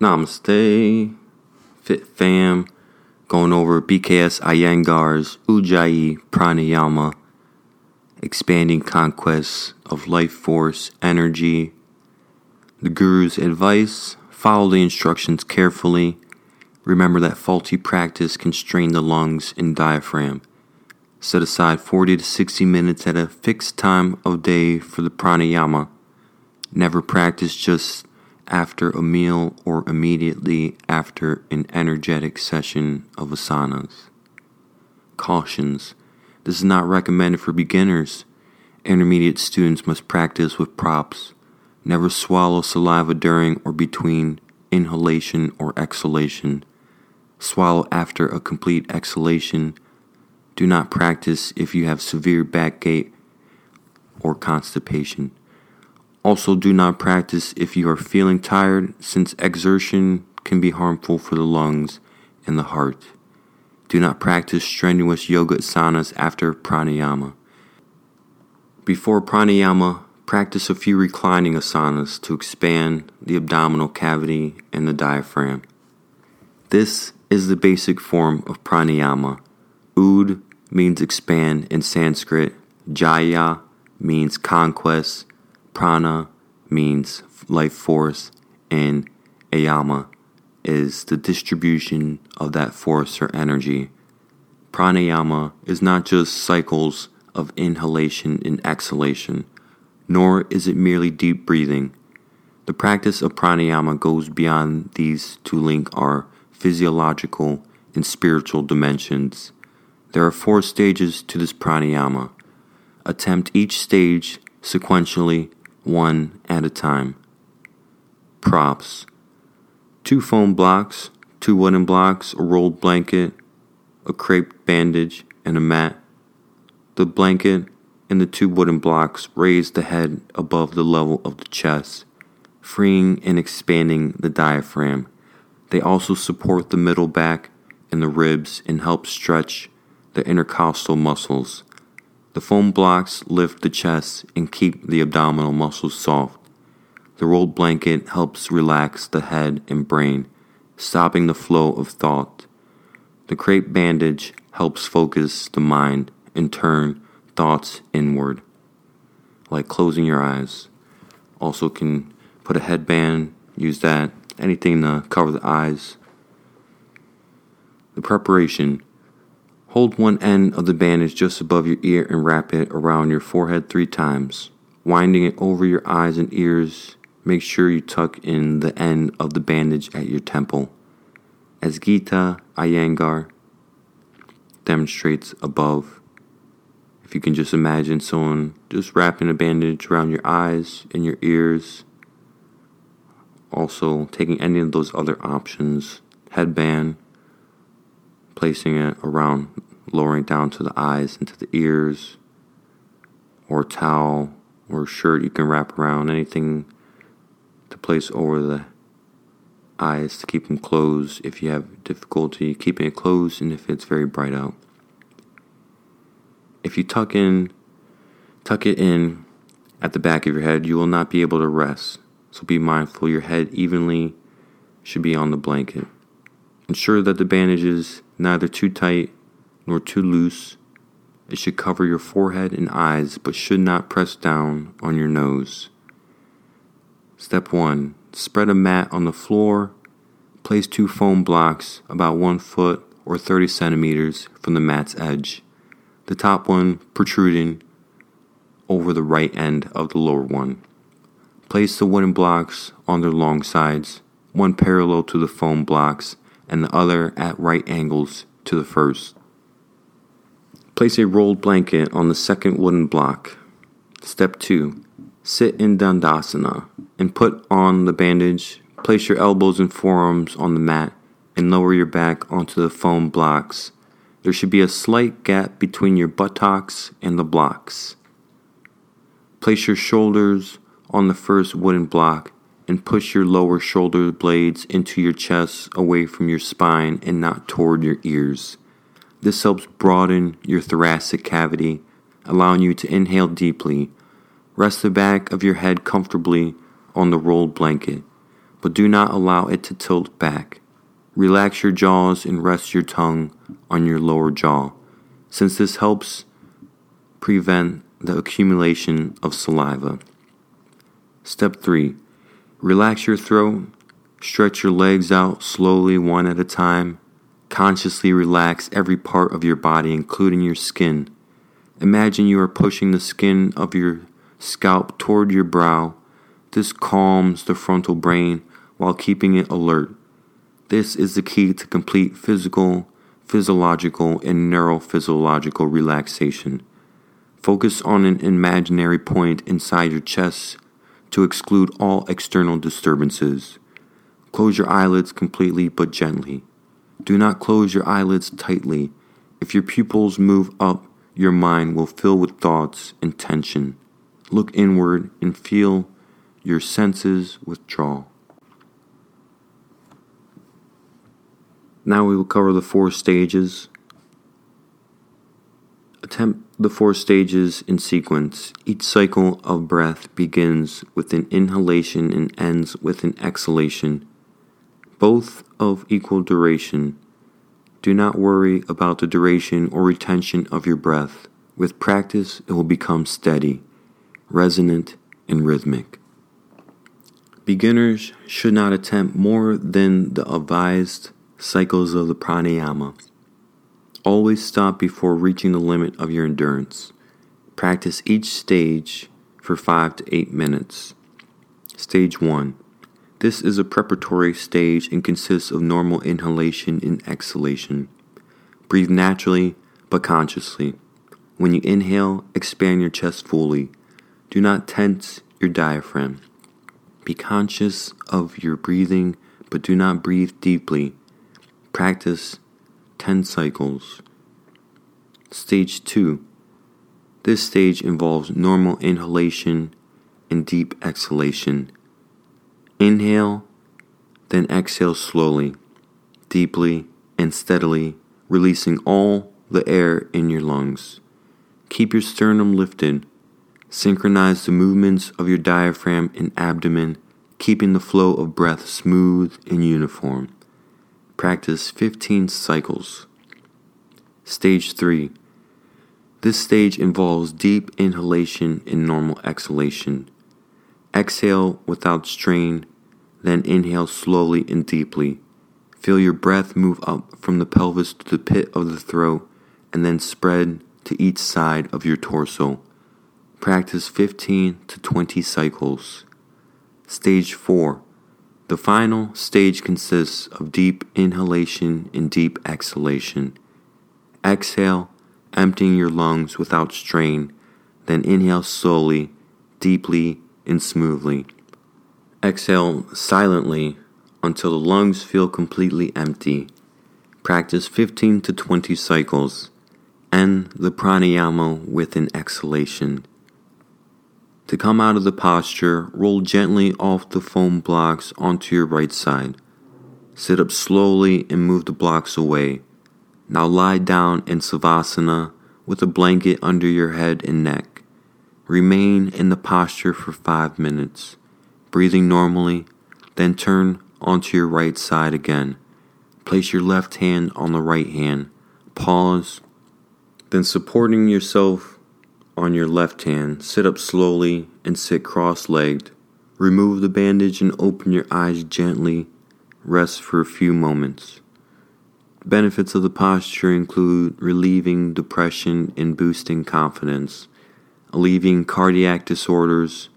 Namaste, Fit Fam, going over BKS Iyengar's Ujjayi Pranayama, expanding conquests of life force, energy. The Guru's advice follow the instructions carefully. Remember that faulty practice can strain the lungs and diaphragm. Set aside 40 to 60 minutes at a fixed time of day for the pranayama. Never practice just after a meal or immediately after an energetic session of asanas. Cautions This is not recommended for beginners. Intermediate students must practice with props. Never swallow saliva during or between inhalation or exhalation. Swallow after a complete exhalation. Do not practice if you have severe back gait or constipation. Also, do not practice if you are feeling tired, since exertion can be harmful for the lungs and the heart. Do not practice strenuous yoga asanas after pranayama. Before pranayama, practice a few reclining asanas to expand the abdominal cavity and the diaphragm. This is the basic form of pranayama. Ud means expand in Sanskrit, Jaya means conquest, Prana means life force, and Ayama is the distribution of that force or energy. Pranayama is not just cycles of inhalation and exhalation, nor is it merely deep breathing. The practice of pranayama goes beyond these to link our physiological and spiritual dimensions. There are four stages to this pranayama. Attempt each stage sequentially one at a time. Props two foam blocks, two wooden blocks, a rolled blanket, a crepe bandage, and a mat. The blanket and the two wooden blocks raise the head above the level of the chest, freeing and expanding the diaphragm. They also support the middle back and the ribs and help stretch the intercostal muscles. The foam blocks lift the chest and keep the abdominal muscles soft. The rolled blanket helps relax the head and brain, stopping the flow of thought. The crepe bandage helps focus the mind and turn thoughts inward, like closing your eyes. Also, can put a headband, use that, anything to cover the eyes. The preparation Hold one end of the bandage just above your ear and wrap it around your forehead three times, winding it over your eyes and ears. Make sure you tuck in the end of the bandage at your temple. As Gita Iyengar demonstrates above, if you can just imagine someone just wrapping a bandage around your eyes and your ears, also taking any of those other options, headband, placing it around, lowering down to the eyes and to the ears, or towel or shirt you can wrap around, anything to place over the eyes to keep them closed if you have difficulty keeping it closed and if it's very bright out. If you tuck in tuck it in at the back of your head, you will not be able to rest. So be mindful your head evenly should be on the blanket. Ensure that the bandage is neither too tight nor too loose. It should cover your forehead and eyes, but should not press down on your nose. Step 1 Spread a mat on the floor. Place two foam blocks about 1 foot or 30 centimeters from the mat's edge, the top one protruding over the right end of the lower one. Place the wooden blocks on their long sides, one parallel to the foam blocks and the other at right angles to the first. Place a rolled blanket on the second wooden block. Step 2. Sit in Dandasana and put on the bandage. Place your elbows and forearms on the mat and lower your back onto the foam blocks. There should be a slight gap between your buttocks and the blocks. Place your shoulders on the first wooden block and push your lower shoulder blades into your chest away from your spine and not toward your ears. This helps broaden your thoracic cavity, allowing you to inhale deeply. Rest the back of your head comfortably on the rolled blanket. but do not allow it to tilt back. Relax your jaws and rest your tongue on your lower jaw, since this helps prevent the accumulation of saliva. Step 3 Relax your throat, stretch your legs out slowly, one at a time. Consciously relax every part of your body, including your skin. Imagine you are pushing the skin of your scalp toward your brow. This calms the frontal brain while keeping it alert. This is the key to complete physical, physiological, and neurophysiological relaxation. Focus on an imaginary point inside your chest to exclude all external disturbances. Close your eyelids completely but gently. Do not close your eyelids tightly. If your pupils move up, your mind will fill with thoughts and tension. Look inward and feel your senses withdraw. Now we will cover the four stages. Attempt the four stages in sequence. Each cycle of breath begins with an inhalation and ends with an exhalation, both of equal duration. Do not worry about the duration or retention of your breath. With practice, it will become steady, resonant, and rhythmic. Beginners should not attempt more than the advised cycles of the pranayama. Always stop before reaching the limit of your endurance. Practice each stage for 5 to 8 minutes. Stage 1 this is a preparatory stage and consists of normal inhalation and exhalation. Breathe naturally but consciously. When you inhale, expand your chest fully. Do not tense your diaphragm. Be conscious of your breathing, but do not breathe deeply. Practice 10 cycles. Stage 2. This stage involves normal inhalation and deep exhalation. Inhale, then exhale slowly, deeply, and steadily, releasing all the air in your lungs. Keep your sternum lifted. Synchronize the movements of your diaphragm and abdomen, keeping the flow of breath smooth and uniform. Practice 15 cycles. Stage 3. This stage involves deep inhalation and normal exhalation. Exhale without strain then inhale slowly and deeply. Feel your breath move up from the pelvis to the pit of the throat and then spread to each side of your torso. Practice 15 to 20 cycles. Stage 4. The final stage consists of deep inhalation and deep exhalation. Exhale, emptying your lungs without strain, then inhale slowly, deeply, and smoothly. Exhale silently until the lungs feel completely empty. Practice 15 to 20 cycles. End the pranayama with an exhalation. To come out of the posture, roll gently off the foam blocks onto your right side. Sit up slowly and move the blocks away. Now lie down in Savasana with a blanket under your head and neck. Remain in the posture for five minutes breathing normally, then turn onto your right side again. Place your left hand on the right hand. Pause. Then, supporting yourself on your left hand, sit up slowly and sit cross legged. Remove the bandage and open your eyes gently. Rest for a few moments. Benefits of the posture include relieving depression and boosting confidence, alleviating cardiac disorders,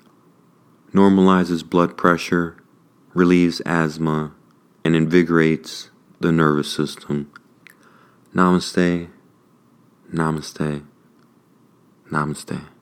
normalizes blood pressure, relieves asthma, and invigorates the nervous system. Namaste, namaste, namaste.